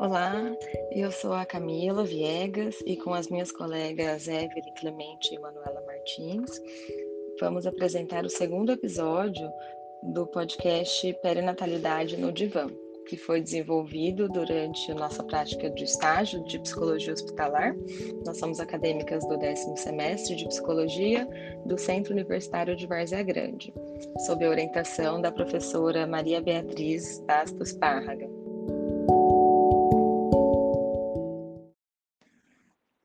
Olá, eu sou a Camila Viegas e com as minhas colegas Evelyn Clemente e Manuela Martins, vamos apresentar o segundo episódio do podcast Perinatalidade no Divã, que foi desenvolvido durante a nossa prática de estágio de psicologia hospitalar. Nós somos acadêmicas do décimo semestre de psicologia do Centro Universitário de Várzea Grande, sob a orientação da professora Maria Beatriz Bastos Párraga.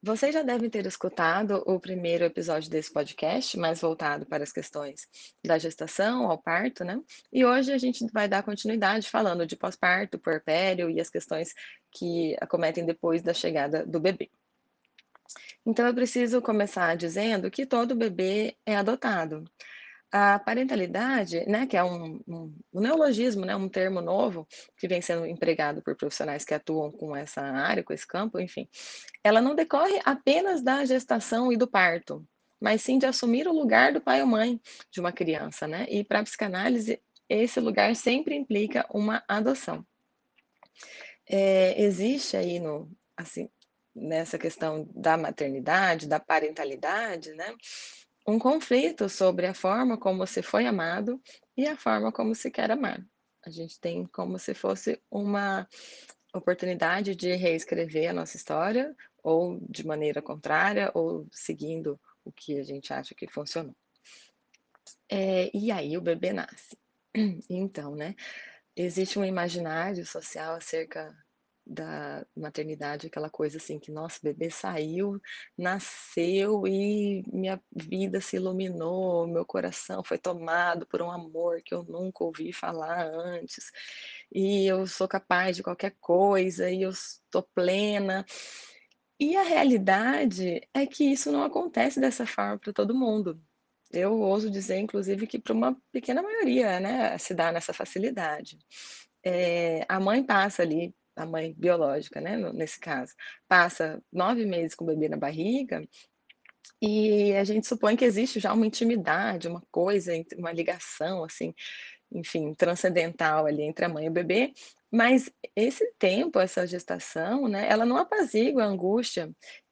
Vocês já devem ter escutado o primeiro episódio desse podcast, mais voltado para as questões da gestação ao parto, né? E hoje a gente vai dar continuidade falando de pós-parto, puerpério e as questões que acometem depois da chegada do bebê. Então eu preciso começar dizendo que todo bebê é adotado. A parentalidade, né, que é um, um, um, neologismo, né, um termo novo que vem sendo empregado por profissionais que atuam com essa área, com esse campo, enfim, ela não decorre apenas da gestação e do parto, mas sim de assumir o lugar do pai ou mãe de uma criança, né? E para a psicanálise, esse lugar sempre implica uma adoção. É, existe aí no, assim, nessa questão da maternidade, da parentalidade, né? Um conflito sobre a forma como se foi amado e a forma como se quer amar. A gente tem como se fosse uma oportunidade de reescrever a nossa história, ou de maneira contrária, ou seguindo o que a gente acha que funcionou. É, e aí o bebê nasce. Então, né? Existe um imaginário social acerca da maternidade, aquela coisa assim que, nossa, o bebê saiu, nasceu e minha vida se iluminou, meu coração foi tomado por um amor que eu nunca ouvi falar antes, e eu sou capaz de qualquer coisa, e eu estou plena. E a realidade é que isso não acontece dessa forma para todo mundo. Eu ouso dizer, inclusive, que para uma pequena maioria, né, se dá nessa facilidade. É, a mãe passa ali a mãe biológica, né, nesse caso, passa nove meses com o bebê na barriga, e a gente supõe que existe já uma intimidade, uma coisa, uma ligação, assim, enfim, transcendental ali entre a mãe e o bebê, mas esse tempo, essa gestação, né, ela não apazigua a angústia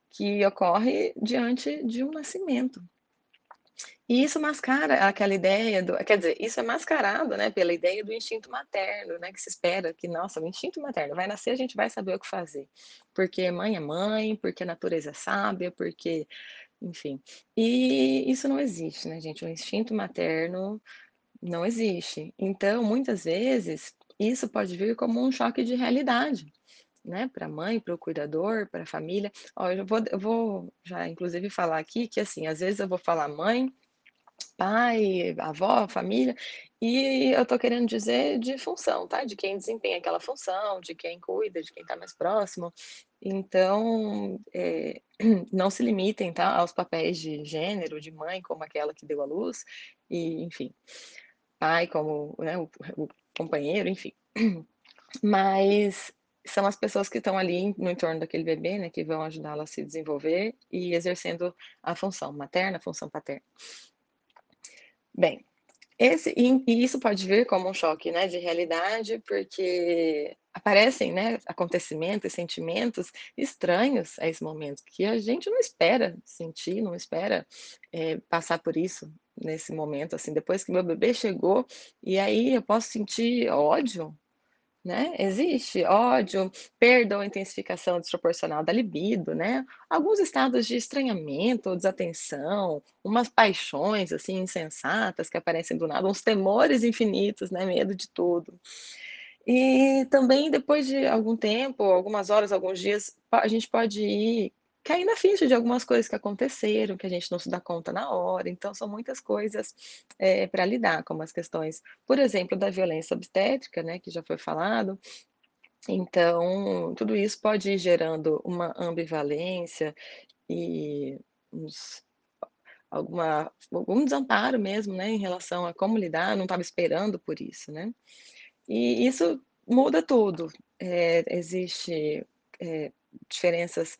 que ocorre diante de um nascimento. E isso mascara aquela ideia do quer dizer, isso é mascarado, né, pela ideia do instinto materno, né, que se espera que, nossa, o instinto materno vai nascer, a gente vai saber o que fazer, porque mãe é mãe, porque a natureza é sábia, porque enfim. E isso não existe, né, gente, o instinto materno não existe. Então, muitas vezes, isso pode vir como um choque de realidade, né, para a mãe, para o cuidador, para a família. Ó, eu vou eu vou já inclusive falar aqui que, assim, às vezes eu vou falar mãe pai, avó, família, e eu estou querendo dizer de função, tá? De quem desempenha aquela função, de quem cuida, de quem está mais próximo. Então, é, não se limitem, tá? Aos papéis de gênero, de mãe, como aquela que deu à luz, e enfim, pai como né, o, o companheiro, enfim. Mas são as pessoas que estão ali no entorno daquele bebê, né, que vão ajudá-lo a se desenvolver e exercendo a função materna, a função paterna. Bem, esse e isso pode vir como um choque, né, de realidade, porque aparecem, né, acontecimentos, sentimentos estranhos a esse momento, que a gente não espera sentir, não espera, eh, passar por isso nesse momento, assim, depois que meu bebê chegou, e aí eu posso sentir ódio, né, existe ódio, perda ou intensificação desproporcional da libido, né, alguns estados de estranhamento ou desatenção, umas paixões, assim, insensatas que aparecem do nada, uns temores infinitos, né, medo de tudo. E também depois de algum tempo, algumas horas, alguns dias, a gente pode ir cair na ficha de algumas coisas que aconteceram, que a gente não se dá conta na hora, então são muitas coisas, eh, pra lidar, como as questões, por exemplo, da violência obstétrica, né, que já foi falado, então tudo isso pode ir gerando uma ambivalência e uns alguma algum desamparo mesmo, né, em relação a como lidar, não estava esperando por isso, né. E isso muda tudo, eh, existe, eh, diferenças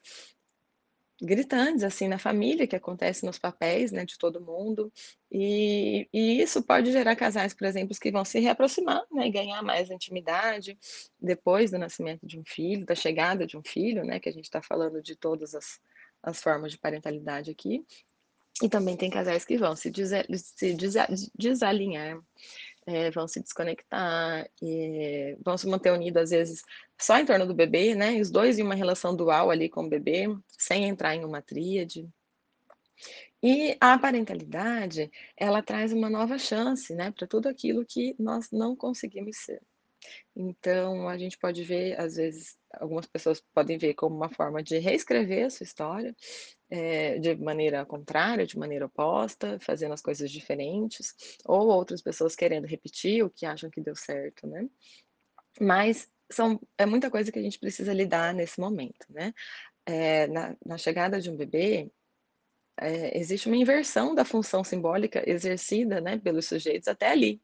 gritantes, assim, na família, que acontece nos papéis, né, de todo mundo. E e isso pode gerar casais, por exemplo, que vão se reaproximar, né, e ganhar mais intimidade depois do nascimento de um filho, da chegada de um filho, né, que a gente está falando de todas as as formas de parentalidade aqui. E também tem casais que vão se desa se desa desalinhar, eh, vão se desconectar, e vão se manter unidos, às vezes, só em torno do bebê, né, os 2 em uma relação dual ali com o bebê, sem entrar em uma tríade. E a parentalidade, ela traz uma nova chance, né, para tudo aquilo que nós não conseguimos ser. Então a gente pode ver, às vezes, algumas pessoas podem ver como uma forma de reescrever a sua história, eh, de maneira contrária, de maneira oposta, fazendo as coisas diferentes, ou outras pessoas querendo repetir o que acham que deu certo, né. Mas são é muita coisa que a gente precisa lidar nesse momento, né. Eh, na na chegada de um bebê, eh, existe uma inversão da função simbólica exercida, né, pelos sujeitos até ali.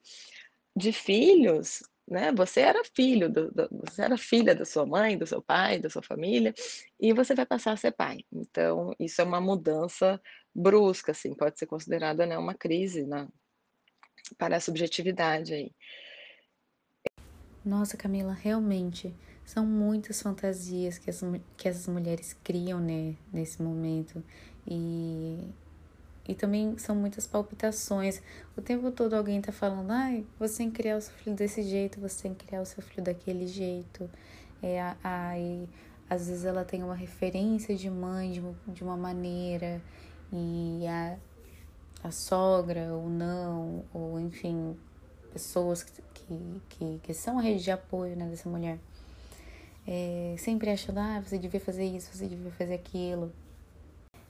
De filhos, né, você era filho do do você era filha da sua mãe, do seu pai, da sua família, e você vai passar a ser pai. Então isso é uma mudança brusca, assim, pode ser considerada, né, uma crise na para a subjetividade aí. Nossa, Camila, realmente são muitas fantasias que as, que essas mulheres criam, né, nesse momento. E, e também são muitas palpitações. O tempo todo alguém tá falando, ai, você tem que criar o seu filho desse jeito, você tem que criar o seu filho daquele jeito. É, ai, às vezes ela tem uma referência de mãe de, de uma maneira, e a, a sogra ou não, ou enfim, pessoas que, que, que, são a rede de apoio né, dessa mulher. É, sempre achando, ah, você devia fazer isso, você devia fazer aquilo.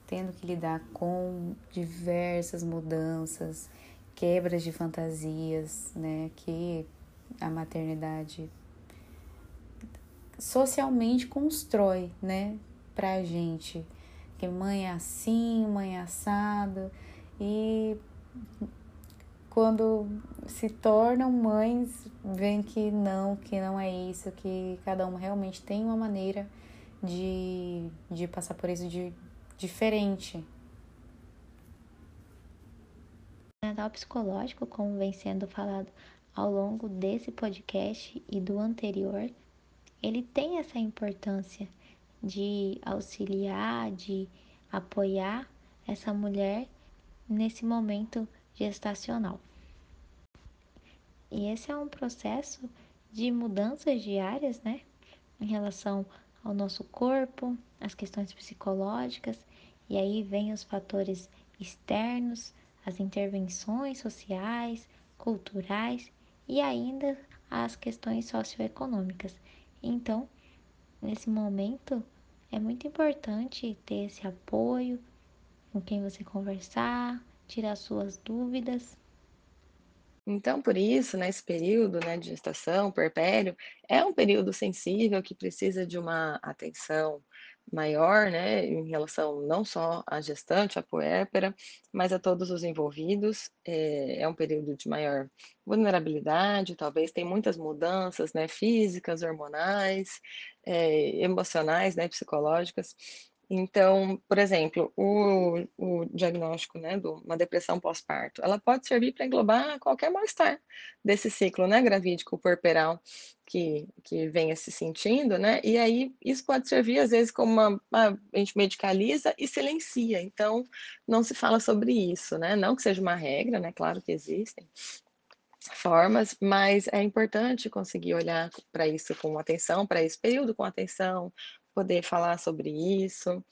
Tendo que lidar com diversas mudanças, quebras de fantasias, né, que a maternidade socialmente constrói, né, pra gente. Que mãe é assim, mãe é assado, e quando se tornam mães, veem que não, que não é isso, que cada uma realmente tem uma maneira de, de passar por isso de diferente. O Natal psicológico, como vem sendo falado ao longo desse podcast e do anterior, ele tem essa importância de auxiliar, de apoiar essa mulher nesse momento gestacional. E esse é um processo de mudanças diárias, né, em relação ao nosso corpo, as questões psicológicas, e aí vem os fatores externos, as intervenções sociais, culturais e ainda as questões socioeconômicas. Então, nesse momento, é muito importante ter esse apoio com quem você conversar, tirar suas dúvidas. Então, por isso, nesse período, né, de gestação, puerpério, é um período sensível que precisa de uma atenção maior, né, em relação não só à gestante, à puérpera, mas a todos os envolvidos. É, é um período de maior vulnerabilidade, talvez tem muitas mudanças, né, físicas, hormonais, é, emocionais, né, psicológicas. Então, por exemplo, o o diagnóstico, né, de uma depressão pós-parto, ela pode servir para englobar qualquer mal-estar desse ciclo, né, gravídico puerperal que que venha se sentindo, né, e aí isso pode servir às vezes como uma ah, a gente medicaliza e silencia, então não se fala sobre isso, né, não que seja uma regra, né, claro que existem formas, mas é importante conseguir olhar para isso com atenção, para esse período com atenção, poder falar sobre isso.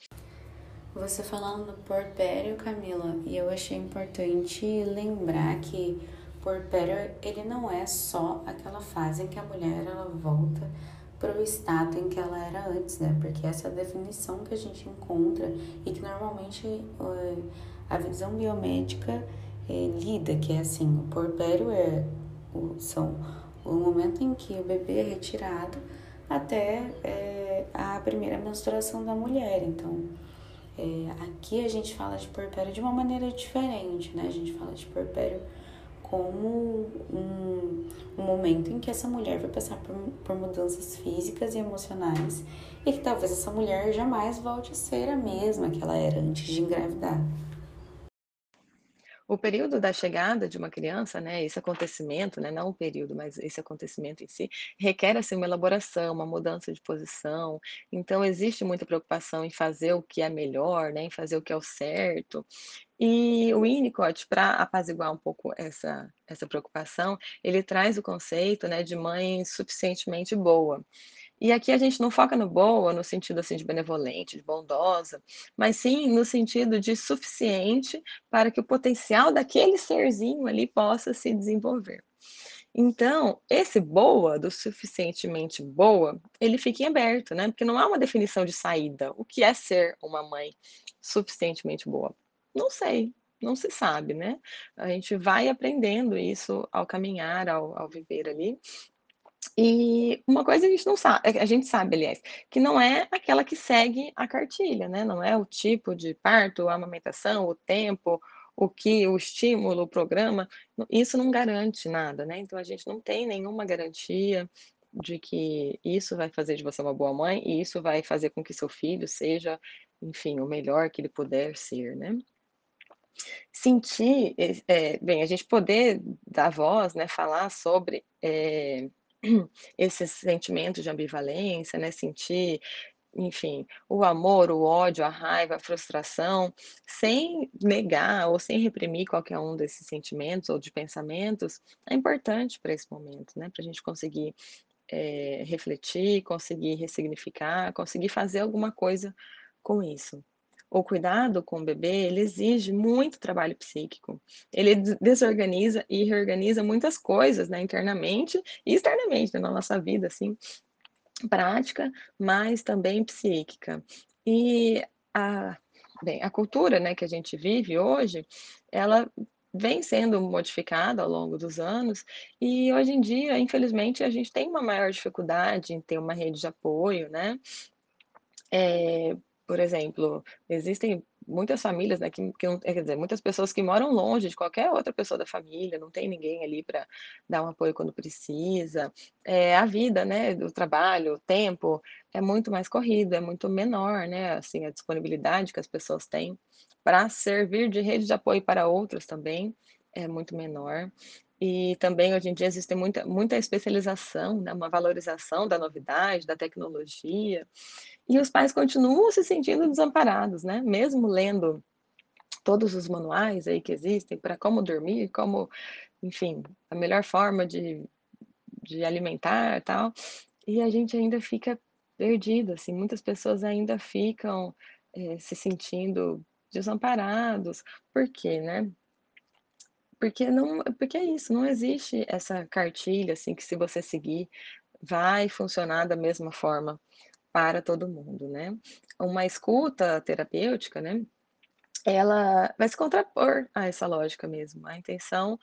Você falando do porpério, Camila, e eu achei importante lembrar que porpério ele não é só aquela fase em que a mulher ela volta para o estado em que ela era antes, né? Porque essa é a definição que a gente encontra e que normalmente uh, a visão biomédica eh, lida, que é assim, o porpério é o, são o momento em que o bebê é retirado até é, a primeira menstruação da mulher. Então, é, aqui a gente fala de porpério de uma maneira diferente, né? A gente fala de porpério como um, um momento em que essa mulher vai passar por, por mudanças físicas e emocionais e que talvez essa mulher jamais volte a ser a mesma que ela era antes de engravidar. O período da chegada de uma criança, né, esse acontecimento, né, não o período, mas esse acontecimento em si, requer assim uma elaboração, uma mudança de posição. Então existe muita preocupação em fazer o que é melhor, né, em fazer o que é o certo. E o Winnicott, para apaziguar um pouco essa, essa preocupação, ele traz o conceito né, de mãe suficientemente boa. E aqui a gente não foca no boa, no sentido assim de benevolente, de bondosa, mas sim no sentido de suficiente para que o potencial daquele serzinho ali possa se desenvolver. Então, esse boa, do suficientemente boa, ele fica em aberto, né? Porque não há uma definição de saída. O que é ser uma mãe suficientemente boa? Não sei, não se sabe, né? A gente vai aprendendo isso ao caminhar, ao, ao viver ali, e uma coisa a gente não sabe, a gente sabe, aliás, que não é aquela que segue a cartilha, né? Não é o tipo de parto, a amamentação, o tempo, o que, o estímulo, o programa, isso não garante nada, né? Então a gente não tem nenhuma garantia de que isso vai fazer de você uma boa mãe e isso vai fazer com que seu filho seja, enfim, o melhor que ele puder ser, né? Sentir, é, bem, a gente poder dar voz, né, falar sobre é, esses sentimentos de ambivalência, né? Sentir, enfim, o amor, o ódio, a raiva, a frustração, sem negar ou sem reprimir qualquer um desses sentimentos ou de pensamentos, é importante para esse momento, né? Para a gente conseguir é, refletir, conseguir ressignificar, conseguir fazer alguma coisa com isso o cuidado com o bebê, ele exige muito trabalho psíquico. Ele desorganiza e reorganiza muitas coisas, né, internamente e externamente né, na nossa vida, assim, prática, mas também psíquica. E a, bem, a cultura, né, que a gente vive hoje, ela vem sendo modificada ao longo dos anos e hoje em dia, infelizmente, a gente tem uma maior dificuldade em ter uma rede de apoio, né? É, por exemplo, existem muitas famílias, né, que, que quer dizer, muitas pessoas que moram longe de qualquer outra pessoa da família, não tem ninguém ali para dar um apoio quando precisa. É, a vida, né, do trabalho, o tempo é muito mais corrido, é muito menor, né, assim, a disponibilidade que as pessoas têm para servir de rede de apoio para outras também é muito menor. E também hoje em dia existe muita, muita especialização, né, uma valorização da novidade, da tecnologia. E os pais continuam se sentindo desamparados, né? Mesmo lendo todos os manuais aí que existem para como dormir, como, enfim, a melhor forma de, de alimentar tal. E a gente ainda fica perdido, assim, muitas pessoas ainda ficam é, se sentindo desamparados. Por quê, né? Porque não, porque é isso, não existe essa cartilha assim que se você seguir vai funcionar da mesma forma para todo mundo, né? Uma escuta terapêutica, né? Ela vai se contrapor a essa lógica mesmo. A intenção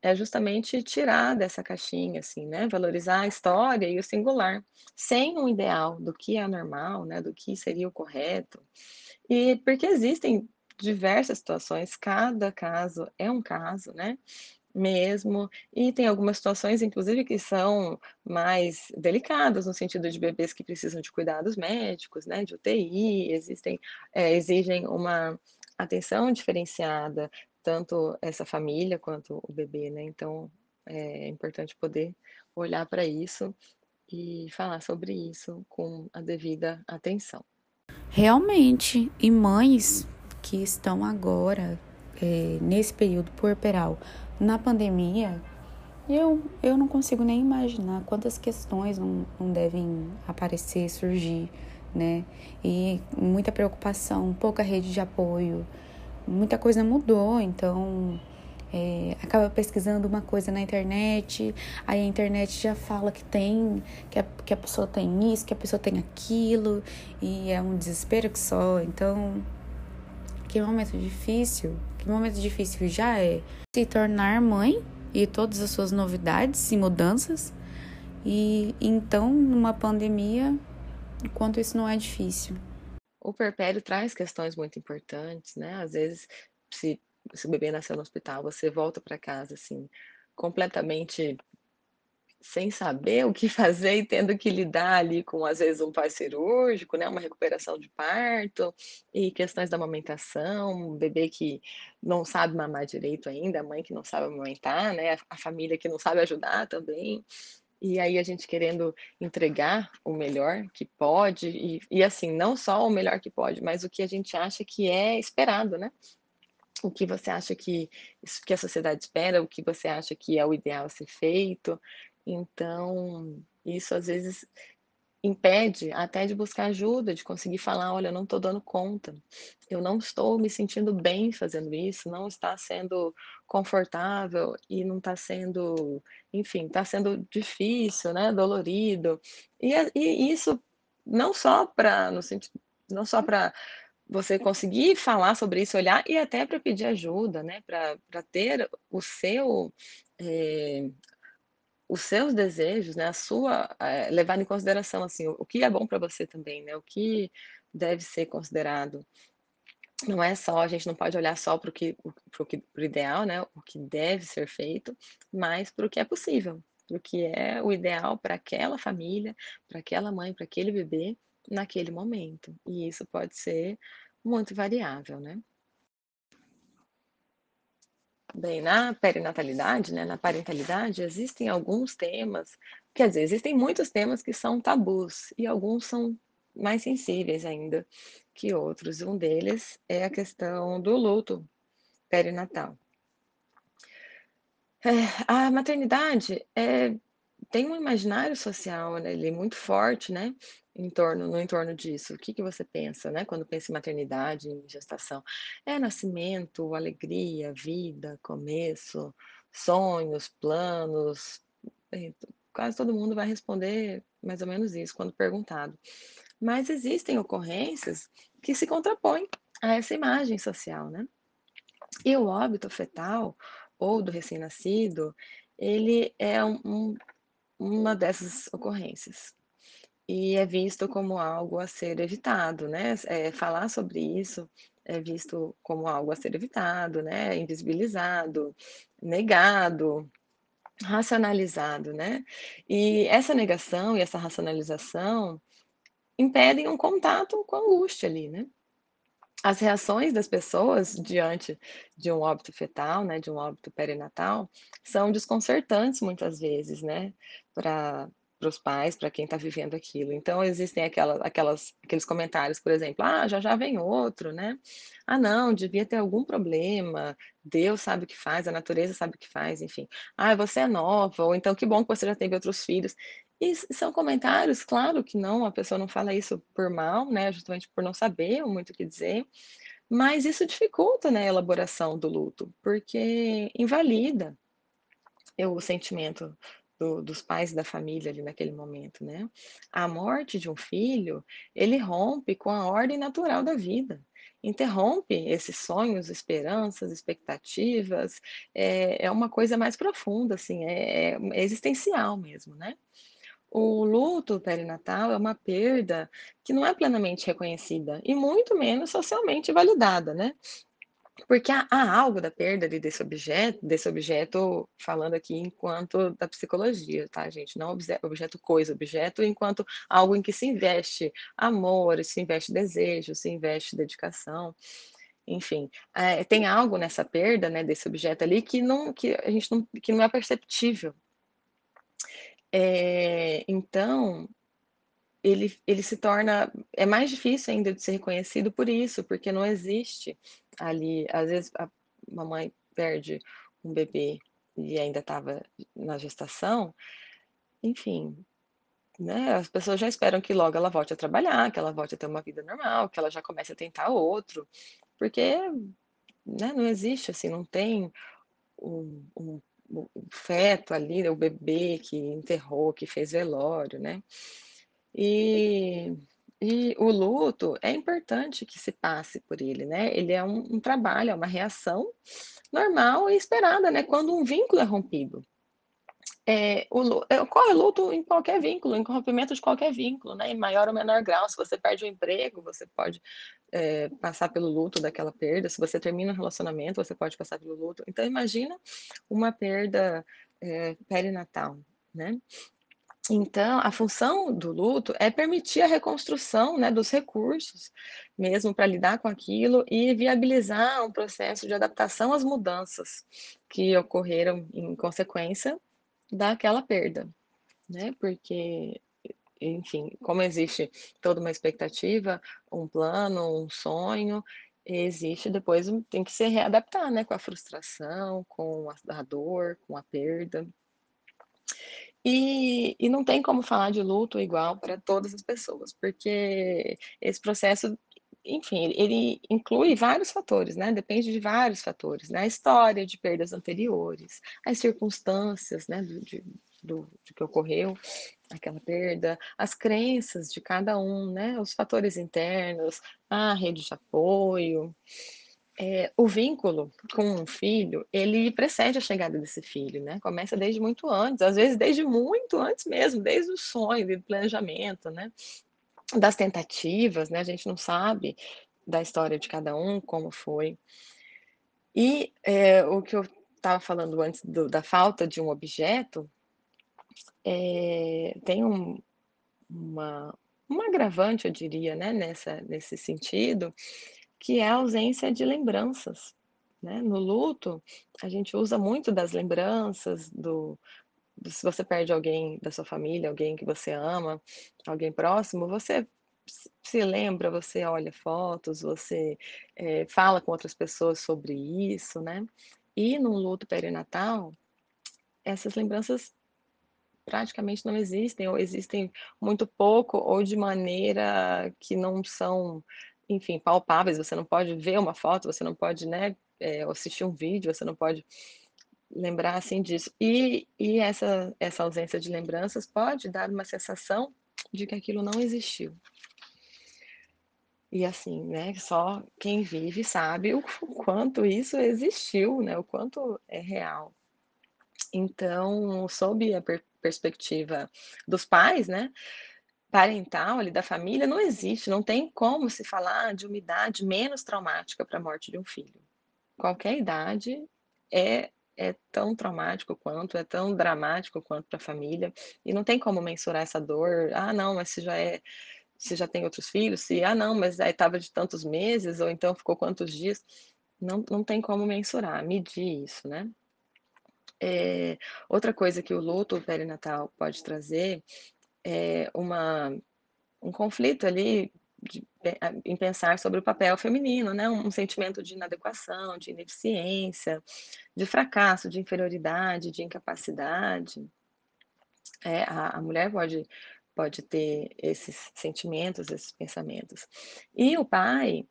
é justamente tirar dessa caixinha, assim, né? Valorizar a história e o singular, sem um ideal do que é normal, né? Do que seria o correto. E porque existem diversas situações, cada caso é um caso, né? Mesmo, e tem algumas situações, inclusive, que são mais delicadas, no sentido de bebês que precisam de cuidados médicos, né, de UTI, existem, é, exigem uma atenção diferenciada, tanto essa família quanto o bebê, né, então é importante poder olhar para isso e falar sobre isso com a devida atenção. Realmente, e mães que estão agora, é, nesse período puerperal, na pandemia, eu, eu não consigo nem imaginar quantas questões não, não devem aparecer, surgir, né? E muita preocupação, pouca rede de apoio, muita coisa mudou, então é, acaba pesquisando uma coisa na internet, aí a internet já fala que tem, que a, que a pessoa tem isso, que a pessoa tem aquilo, e é um desespero que só. Então, que momento difícil, que momento difícil já é se tornar mãe e todas as suas novidades e mudanças. E então, numa pandemia, quanto isso não é difícil. O perpério traz questões muito importantes, né? Às vezes se se o bebê nasceu no hospital, você volta para casa, assim, completamente sem saber o que fazer e tendo que lidar ali com, às vezes, um pós-cirúrgico, né, uma recuperação de parto e questões da amamentação, um bebê que não sabe mamar direito ainda, a mãe que não sabe amamentar, né, a família que não sabe ajudar também. E aí a gente querendo entregar o melhor que pode e e assim, não só o melhor que pode, mas o que a gente acha que é esperado, né. O que você acha que que a sociedade espera, o que você acha que é o ideal a ser feito. Então, isso às vezes impede até de buscar ajuda, de conseguir falar: "Olha, eu não estou dando conta, eu não estou me sentindo bem fazendo isso, não está sendo confortável e não está sendo, enfim, está sendo difícil, né, dolorido". E e isso não só para no sentido não só para você conseguir falar sobre isso, olhar e até para pedir ajuda, né, para ter o seu, eh, os seus desejos, né, a sua eh, levado em consideração, assim, o que é bom para você também, né, o que deve ser considerado. Não é só a gente não pode olhar só para o que para o que para o ideal, né, o que deve ser feito, mas para o que é possível, para o que é o ideal para aquela família, para aquela mãe, para aquele bebê, naquele momento. E isso pode ser muito variável, né. Bem, na perinatalidade, né, na parentalidade, existem alguns temas quer dizer, existem muitos temas que são tabus e alguns são mais sensíveis ainda que outros. Um deles é a questão do luto perinatal. É, a maternidade, eh, tem um imaginário social, né, é muito forte, né, em torno no entorno disso. O que que você pensa, né, quando pensa em maternidade, em gestação? É nascimento, alegria, vida, começo, sonhos, planos, quase todo mundo vai responder mais ou menos isso quando perguntado. Mas existem ocorrências que se contrapõem a essa imagem social, né. E o óbito fetal ou do recém-nascido, ele é um uma dessas ocorrências. E é visto como algo a ser evitado, né, eh, falar sobre isso é visto como algo a ser evitado, né, invisibilizado, negado, racionalizado, né. E essa negação e essa racionalização impedem um contato com a angústia ali, né. As reações das pessoas diante de um óbito fetal, né, de um óbito perinatal, são desconcertantes muitas vezes, né, pra para os pais, para quem está vivendo aquilo. Então existem aquela aquelas aqueles comentários, por exemplo: "Ah, já já vem outro", né. "Ah não, devia ter algum problema, Deus sabe o que faz, a natureza sabe o que faz", enfim. "Ai, você é nova", ou então: "Que bom que você já teve outros filhos". E são comentários, claro que não, a pessoa não fala isso por mal, né, justamente por não saber muito o que dizer, mas isso dificulta, né, a elaboração do luto, porque invalida o sentimento do dos pais da família ali naquele momento, né. A morte de um filho, ele rompe com a ordem natural da vida, interrompe esses sonhos, esperanças, expectativas, é é uma coisa mais profunda, assim, é é existencial mesmo, né. O luto perinatal é uma perda que não é plenamente reconhecida e muito menos socialmente validada, né. Porque há há algo da perda ali desse objeto desse objeto falando aqui enquanto da psicologia, tá gente, não objeto coisa, objeto enquanto algo em que se investe amor, se investe desejo, se investe dedicação, enfim. Eh, tem algo nessa perda, né, desse objeto ali que não que a gente não que não é perceptível. Eh, então, ele ele se torna é mais difícil ainda de ser reconhecido por isso, porque não existe ali às vezes a mamãe perde um bebê e ainda estava na gestação, enfim, né, as pessoas já esperam que logo ela volte a trabalhar, que ela volte a ter uma vida normal, que ela já comece a tentar outro, porque, né, não existe, assim, não tem um um o feto ali, o bebê que enterrou, que fez velório, né. E e o luto é importante que se passe por ele, né, ele é um um trabalho, é uma reação normal e esperada, né, quando um vínculo é rompido. É, o lu eh, ocorre luto em qualquer vínculo, em rompimento de qualquer vínculo, né, em maior ou menor grau. Se você perde o emprego, você pode, eh, passar pelo luto daquela perda. Se você termina um relacionamento, você pode passar pelo luto. Então imagina uma perda, eh, perinatal, né. Então, a função do luto é permitir a reconstrução, né, dos recursos, mesmo para lidar com aquilo e viabilizar um processo de adaptação às mudanças que ocorreram em consequência daquela perda, né, porque, enfim, como existe toda uma expectativa, um plano, um sonho, existe depois tem que se readaptar, né, com a frustração, com a dor, com a perda. E e não tem como falar de luto igual para todas as pessoas, porque esse processo, enfim, ele inclui vários fatores, né, depende de vários fatores, né, a história de perdas anteriores, as circunstâncias, né, do de do de que ocorreu aquela perda, as crenças de cada um, né, os fatores internos, a rede de apoio. Eh, o vínculo com um filho, ele precede a chegada desse filho, né, começa desde muito antes, às vezes desde muito antes mesmo, desde o sonho, do planejamento, né, das tentativas, né, a gente não sabe da história de cada um, como foi. E, eh, o que eu estava falando antes do da falta de um objeto, eh, tem um uma um agravante, eu diria, né, nessa nesse sentido, que é a ausência de lembranças, né. No luto, a gente usa muito das lembranças, do do se você perde alguém da sua família, alguém que você ama, alguém próximo, você se lembra, você olha fotos, você, eh, fala com outras pessoas sobre isso, né. E no luto perinatal, essas lembranças praticamente não existem ou existem muito pouco ou de maneira que não são, enfim, palpáveis, você não pode ver uma foto, você não pode, né, eh, assistir um vídeo, você não pode lembrar, assim, disso. E e essa essa ausência de lembranças pode dar uma sensação de que aquilo não existiu. E assim, né, só quem vive sabe o quanto isso existiu, né, o quanto é real. Então, sob a per perspectiva dos pais, né, parental, ali, da família, não existe, não tem como se falar de uma idade menos traumática para a morte de um filho. Qualquer idade é é tão traumático quanto, é tão dramático quanto para a família, e não tem como mensurar essa dor. "Ah, não, mas se já é se já tem outros filhos, se ah, não, mas aí estava de tantos meses ou então ficou quantos dias", não não tem como mensurar, medir isso, né. Eh, outra coisa que o luto perinatal pode trazer é uma um conflito, ali, de a em pensar sobre o papel feminino, né, um sentimento de inadequação, de ineficiência, de fracasso, de inferioridade, de incapacidade. É, a a mulher pode pode ter esses sentimentos, esses pensamentos. E o pai,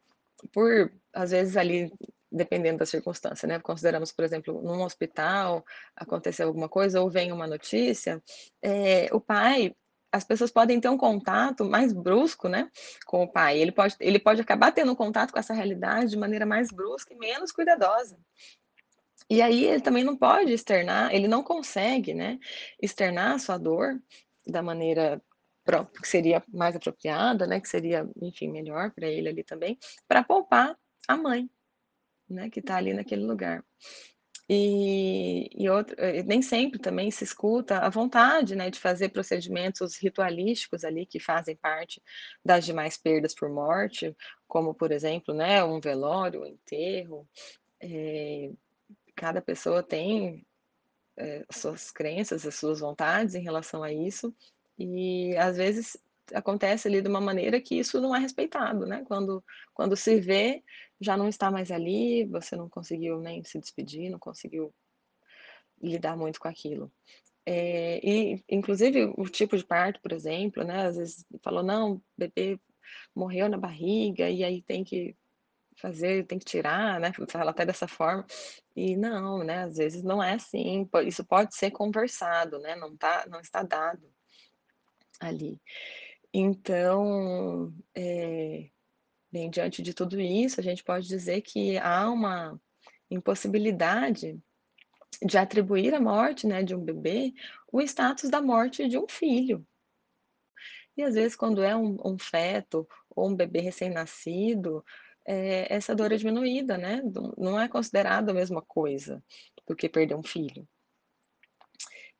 por às vezes, ali, dependendo da circunstância, né, consideramos, por exemplo, num hospital, aconteceu alguma coisa ou vem uma notícia, eh, o pai as pessoas podem ter um contato mais brusco, né, com o pai, ele pode ele pode acabar tendo um contato com essa realidade de maneira mais brusca e menos cuidadosa. E aí ele também não pode externar, ele não consegue, né, externar a sua dor da maneira que seria mais apropriada, né, que seria, enfim, melhor para ele, ali, também, para poupar a mãe, né, que está ali naquele lugar. E e outro eh, nem sempre também se escuta a vontade, né, de fazer procedimentos ritualísticos, ali, que fazem parte das demais perdas por morte, como, por exemplo, né, um velório, um enterro. Eh, cada pessoa tem, eh, suas crenças, as suas vontades em relação a isso, e às vezes acontece, ali, de uma maneira que isso não é respeitado, né, quando quando se vê, já não está mais ali, você não conseguiu nem se despedir, não conseguiu lidar muito com aquilo. Eh, e inclusive o tipo de parto, por exemplo, né, às vezes falou: "Não, bebê morreu na barriga e aí tem que fazer tem que tirar", né, fala até dessa forma, e não, né, às vezes não é assim, isso pode ser conversado, né, não tá não está dado ali. Então, eh, bem, diante de tudo isso, a gente pode dizer que há uma impossibilidade de atribuir a morte, né, de um bebê, o status da morte de um filho. E às vezes quando é um um feto ou um bebê recém-nascido, eh, essa dor é diminuída, né, não é considerado a mesma coisa do que perder um filho.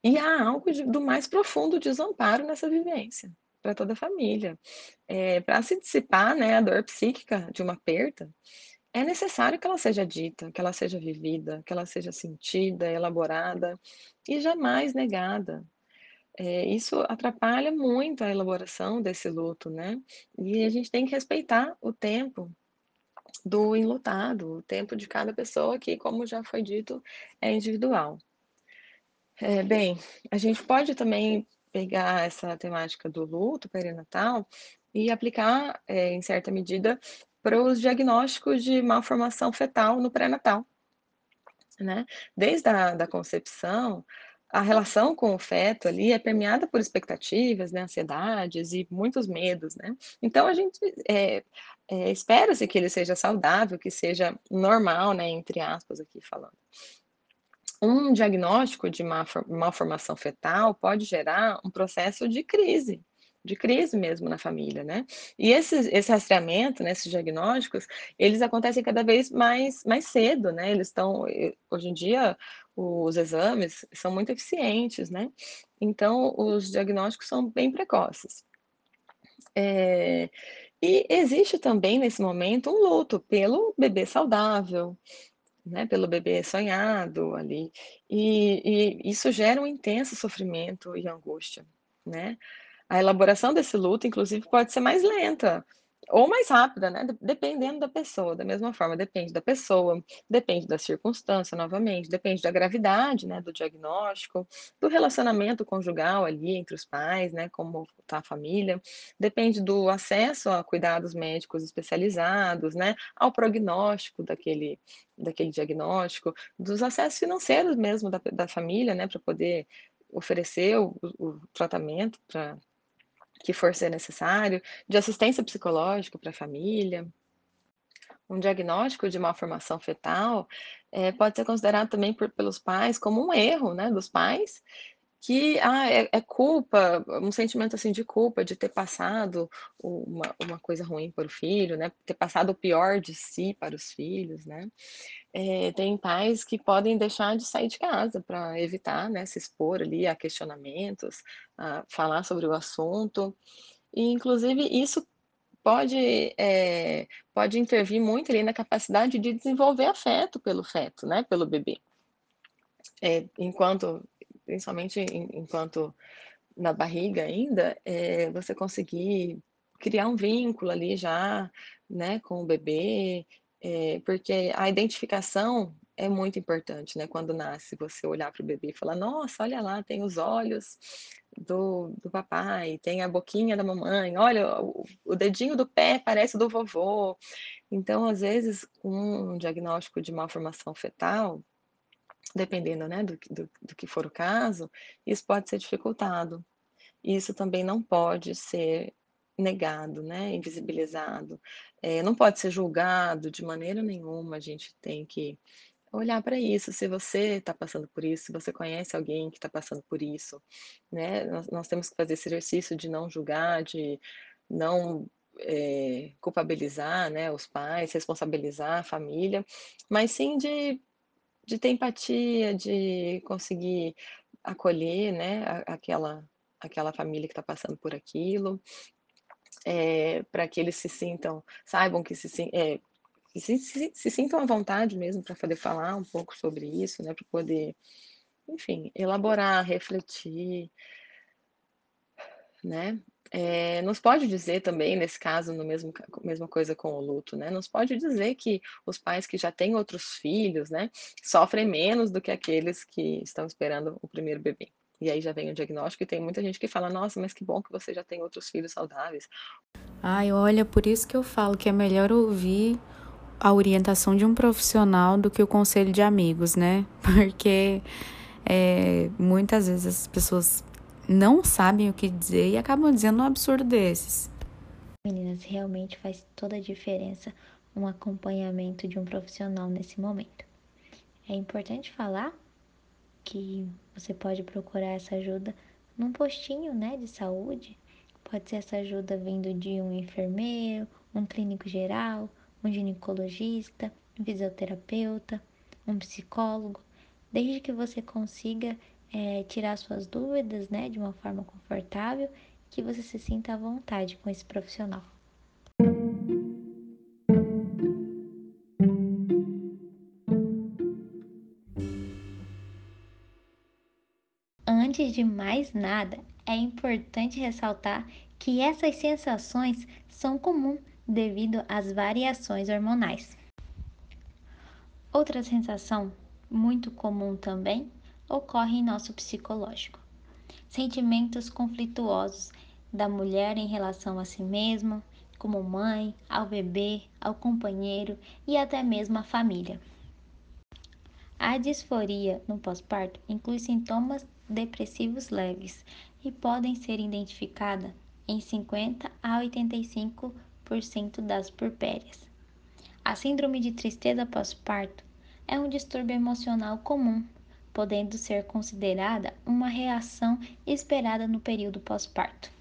E há algo de do mais profundo desamparo nessa vivência, para toda a família. Eh, pra se dissipar, né, a dor psíquica de uma perda, é necessário que ela seja dita, que ela seja vivida, que ela seja sentida, elaborada e jamais negada. Eh, isso atrapalha muito a elaboração desse luto, né, e a gente tem que respeitar o tempo do enlutado, o tempo de cada pessoa que, como já foi dito, é individual. Eh, bem, a gente pode também pegar essa temática do luto perinatal e aplicar, eh, em certa medida, para os diagnósticos de malformação fetal no pré-natal. Né, desde a da concepção, a relação com o feto ali é permeada por expectativas, né, ansiedades e muitos medos, né. Então a gente, eh eh, espera-se que ele seja saudável, que seja "normal", né, entre aspas aqui falando. Um diagnóstico de malfor malformação fetal pode gerar um processo de crise, de crise mesmo na família, né. E esses esse rastreamento, né, esses diagnósticos, eles acontecem cada vez mais mais cedo, né, eles estão e hoje em dia, os exames são muito eficientes, né, então os diagnósticos são bem precoces. Eh, e existe também nesse momento um luto pelo bebê saudável, né, pelo bebê sonhado ali, e e isso gera um intenso sofrimento e angústia, né. A elaboração desse luto inclusive pode ser mais lenta, ou mais rápida, né, de dependendo da pessoa, da mesma forma, depende da pessoa, depende da circunstância novamente, depende da gravidade, né, do diagnóstico, do relacionamento conjugal ali entre os pais, né, como está a família, depende do acesso a cuidados médicos especializados, né, ao prognóstico daquele daquele diagnóstico, dos acessos financeiros mesmo da da família, né, pra poder oferecer o o tratamento pra que for ser necessário, de assistência psicológica pra família. Um diagnóstico de malformação fetal, eh, pode ser considerado também por pelos pais como um erro, né, dos pais, que, ah, é é culpa, um sentimento, assim, de culpa de ter passado uma uma coisa ruim para o filho, né, ter passado o pior de si para os filhos, né. Eh, tem pais que podem deixar de sair de casa pra evitar, né, se expor ali a questionamentos, a falar sobre o assunto, e inclusive isso pode, eh, pode intervir muito ali na capacidade de desenvolver afeto pelo feto, né, pelo bebê. Eh, enquanto principalmente en enquanto na barriga ainda, eh, você conseguir criar um vínculo ali já, né, com o bebê, eh, porque a identificação é muito importante, né, quando nasce, você olhar para o bebê e falar: "Nossa, olha lá, tem os olhos do do papai, tem a boquinha da mamãe, olha o o dedinho do pé parece do vovô". Então às vezes um diagnóstico de malformação fetal, dependendo, né, do do do que for o caso, isso pode ser dificultado. Isso também não pode ser negado, né, invisibilizado, eh, não pode ser julgado de maneira nenhuma, a gente tem que olhar pra isso, se você tá passando por isso, se você conhece alguém que tá passando por isso, né, nós nós temos que fazer esse exercício de não julgar, de não, eh, culpabilizar, né, os pais, responsabilizar a família, mas sim de de ter empatia, de conseguir acolher, né, aquela aquela família que tá passando por aquilo, eh, pra que eles se sintam saibam que se que se se se sintam à vontade mesmo pra poder falar um pouco sobre isso, né, pra poder, enfim, elaborar, refletir. Né. Se pode dizer também nesse caso, no mesmo mesma coisa com o luto, né, não se pode dizer que os pais que já têm outros filhos, né, sofrem menos do que aqueles que estão esperando o primeiro bebê. E aí já vem o diagnóstico e tem muita gente que fala: "Nossa, mas que bom que você já tem outros filhos saudáveis". Ai, olha, por isso que eu falo que é melhor ouvir a orientação de um profissional do que o conselho de amigos, né, porque, eh, muitas vezes as pessoas não sabem o que dizer e acabam dizendo um absurdo desses. Meninas, realmente faz toda a diferença um acompanhamento de um profissional nesse momento. É importante falar que você pode procurar essa ajuda num postinho, né, de saúde. Pode ser essa ajuda vindo de um enfermeiro, um clínico geral, um ginecologista, um fisioterapeuta, um psicólogo, desde que você consiga é, tirar suas dúvidas, né, de uma forma confortável, que você se sinta à vontade com esse profissional. Antes de mais nada, é importante ressaltar que essas sensações são comuns devido às variações hormonais. Outra sensação muito comum também ocorre em nosso psicológico. Sentimentos conflituosos da mulher em relação a si mesma, como mãe, ao bebê, ao companheiro e até mesmo à família. A disforia no pós-parto inclui sintomas depressivos leves e podem ser identificadas em 50 a 85% das purpérias. A síndrome de tristeza pós-parto é um distúrbio emocional comum, podendo ser considerada uma reação esperada no período pós-parto.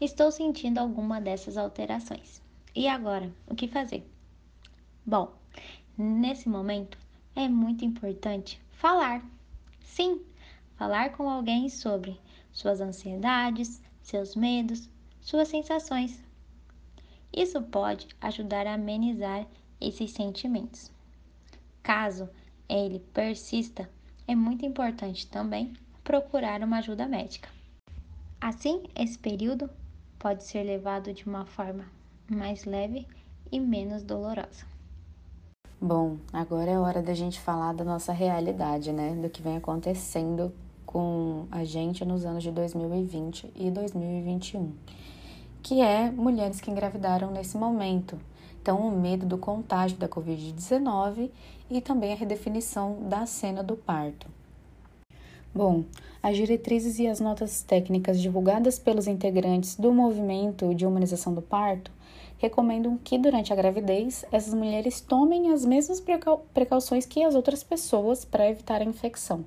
Estou sentindo alguma dessas alterações. E agora, o que fazer? Bom, nesse momento é muito importante falar. Sim, falar com alguém sobre suas ansiedades, seus medos, suas sensações. Isso pode ajudar a amenizar esses sentimentos. Caso ele persista, é muito importante também procurar uma ajuda médica. Assim, esse período pode ser levado de uma forma mais leve e menos dolorosa. Bom, agora é hora da gente falar da nossa realidade, né? Do que vem acontecendo com a gente nos anos de 2020 e 2021, que é mulheres que engravidaram nesse momento. Então, o medo do contágio da Covid-19 e também a redefinição da cena do parto. Bom, as diretrizes e as notas técnicas divulgadas pelos integrantes do movimento de humanização do parto recomendam que durante a gravidez essas mulheres tomem as mesmas precauções que as outras pessoas para evitar a infecção.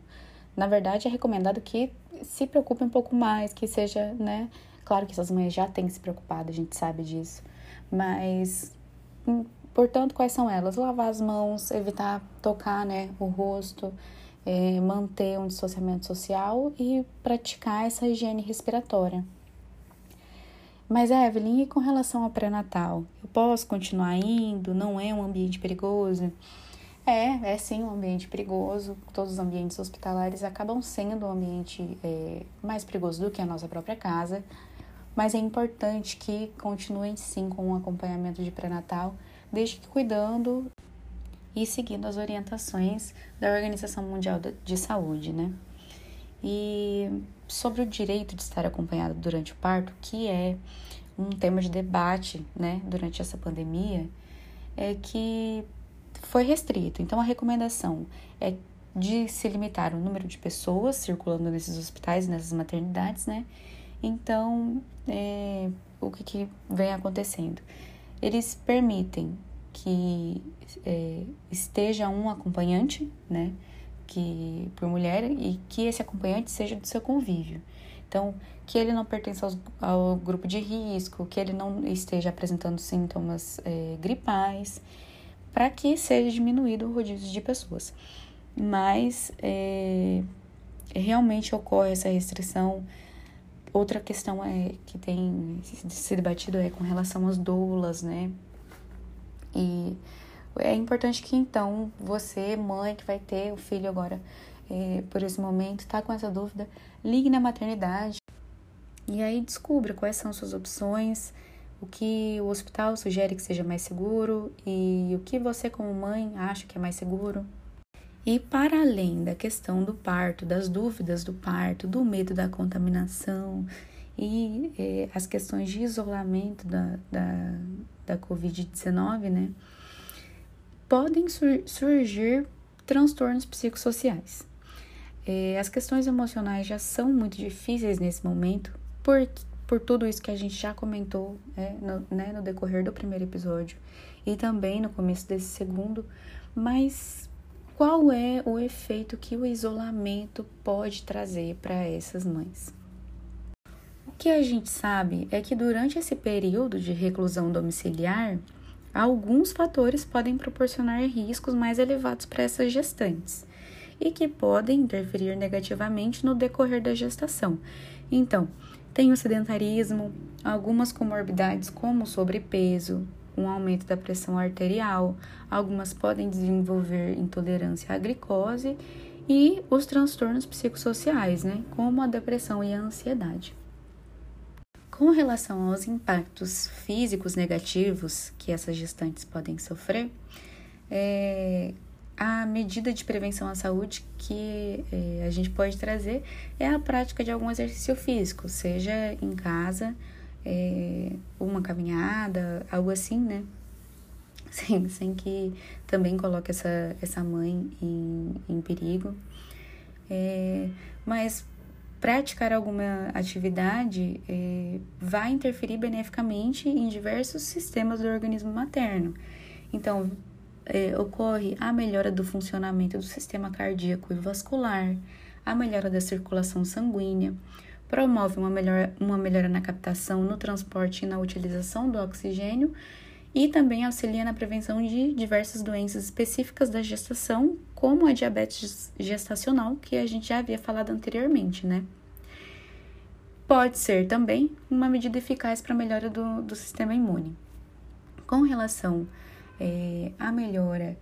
Na verdade, é recomendado que se preocupe um pouco mais, que seja, né? Claro que essas mulheres já têm se preocupado, a gente sabe disso, mas portanto, quais são elas? Lavar as mãos, evitar tocar, né, o rosto, é, manter um distanciamento social e praticar essa higiene respiratória. Mas, Evelyn, e com relação ao pré-natal? Eu posso continuar indo? Não é um ambiente perigoso? É, é sim um ambiente perigoso. Todos os ambientes hospitalares acabam sendo um ambiente é, mais perigoso do que a nossa própria casa. Mas é importante que continuem sim com um acompanhamento de pré-natal, desde que cuidando e seguindo as orientações da Organização Mundial de Saúde, né? E sobre o direito de estar acompanhado durante o parto, que é um tema de debate, né, durante essa pandemia, é que foi restrito. Então a recomendação é de se limitar o número de pessoas circulando nesses hospitais, nessas maternidades, né? Então, é, o que, que vem acontecendo? Eles permitem que é, esteja um acompanhante, né? Que, por mulher, e que esse acompanhante seja do seu convívio. Então, que ele não pertença ao, grupo de risco, que ele não esteja apresentando sintomas é, gripais, para que seja diminuído o rodízio de pessoas. Mas é, realmente ocorre essa restrição. Outra questão é que tem se debatido é com relação às doulas, né? E é importante que então você, mãe que vai ter o filho agora é, por esse momento, está com essa dúvida, ligue na maternidade e aí descubra quais são suas opções, o que o hospital sugere que seja mais seguro e o que você, como mãe, acha que é mais seguro. E para além da questão do parto, das dúvidas do parto, do medo da contaminação e é, as questões de isolamento da, da, da Covid-19, né? Podem sur surgir transtornos psicossociais. É, as questões emocionais já são muito difíceis nesse momento, por, por tudo isso que a gente já comentou é, no, né, no decorrer do primeiro episódio e também no começo desse segundo, mas qual é o efeito que o isolamento pode trazer para essas mães? O que a gente sabe é que durante esse período de reclusão domiciliar, alguns fatores podem proporcionar riscos mais elevados para essas gestantes e que podem interferir negativamente no decorrer da gestação. Então, tem o sedentarismo, algumas comorbidades como sobrepeso, um aumento da pressão arterial, algumas podem desenvolver intolerância à glicose e os transtornos psicossociais, né, como a depressão e a ansiedade. Com relação aos impactos físicos negativos que essas gestantes podem sofrer, é, a medida de prevenção à saúde que é, a gente pode trazer é a prática de algum exercício físico, seja em casa é, uma caminhada, algo assim, né? Sem, sem que também coloque essa, essa mãe em, em perigo. É, mas praticar alguma atividade é, vai interferir beneficamente em diversos sistemas do organismo materno. Então, é, ocorre a melhora do funcionamento do sistema cardíaco e vascular, a melhora da circulação sanguínea, promove uma melhora, uma melhora na captação, no transporte e na utilização do oxigênio e também auxilia na prevenção de diversas doenças específicas da gestação, como a diabetes gestacional, que a gente já havia falado anteriormente, né? Pode ser também uma medida eficaz para a melhora do, do sistema imune. Com relação é, à melhora,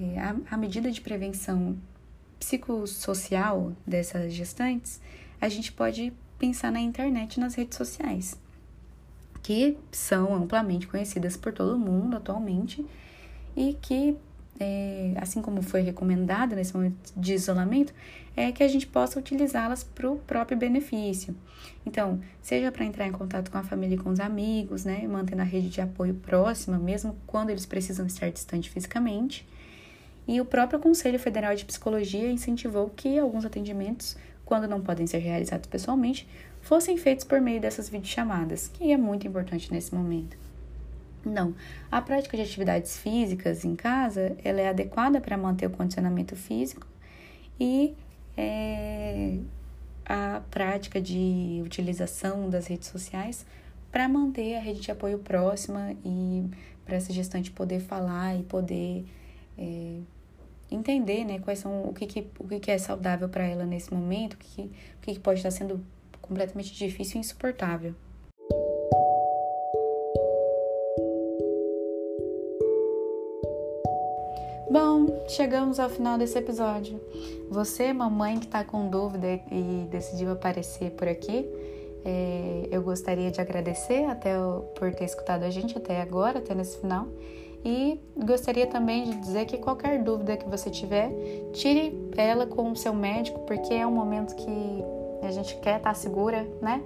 é, a, a medida de prevenção psicossocial dessas gestantes, a gente pode pensar na internet nas redes sociais, que são amplamente conhecidas por todo mundo atualmente e que, é, assim como foi recomendado nesse momento de isolamento, é que a gente possa utilizá-las para o próprio benefício. Então, seja para entrar em contato com a família e com os amigos, né, mantendo a rede de apoio próxima, mesmo quando eles precisam estar distante fisicamente. E o próprio Conselho Federal de Psicologia incentivou que alguns atendimentos quando não podem ser realizados pessoalmente, fossem feitos por meio dessas videochamadas, que é muito importante nesse momento. Não, a prática de atividades físicas em casa, ela é adequada para manter o condicionamento físico e é, a prática de utilização das redes sociais para manter a rede de apoio próxima e para essa gestante poder falar e poder é, entender, né, quais são o que, que, o que, que é saudável para ela nesse momento, o que, o que, que pode estar sendo completamente difícil e insuportável. Bom, chegamos ao final desse episódio. Você, mamãe que está com dúvida e decidiu aparecer por aqui, é, eu gostaria de agradecer até o, por ter escutado a gente até agora, até nesse final. E gostaria também de dizer que qualquer dúvida que você tiver, tire ela com o seu médico, porque é um momento que a gente quer estar segura, né?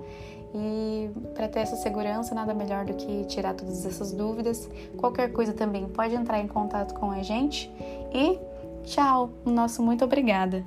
E para ter essa segurança, nada melhor do que tirar todas essas dúvidas. Qualquer coisa também pode entrar em contato com a gente. E tchau! Nosso muito obrigada!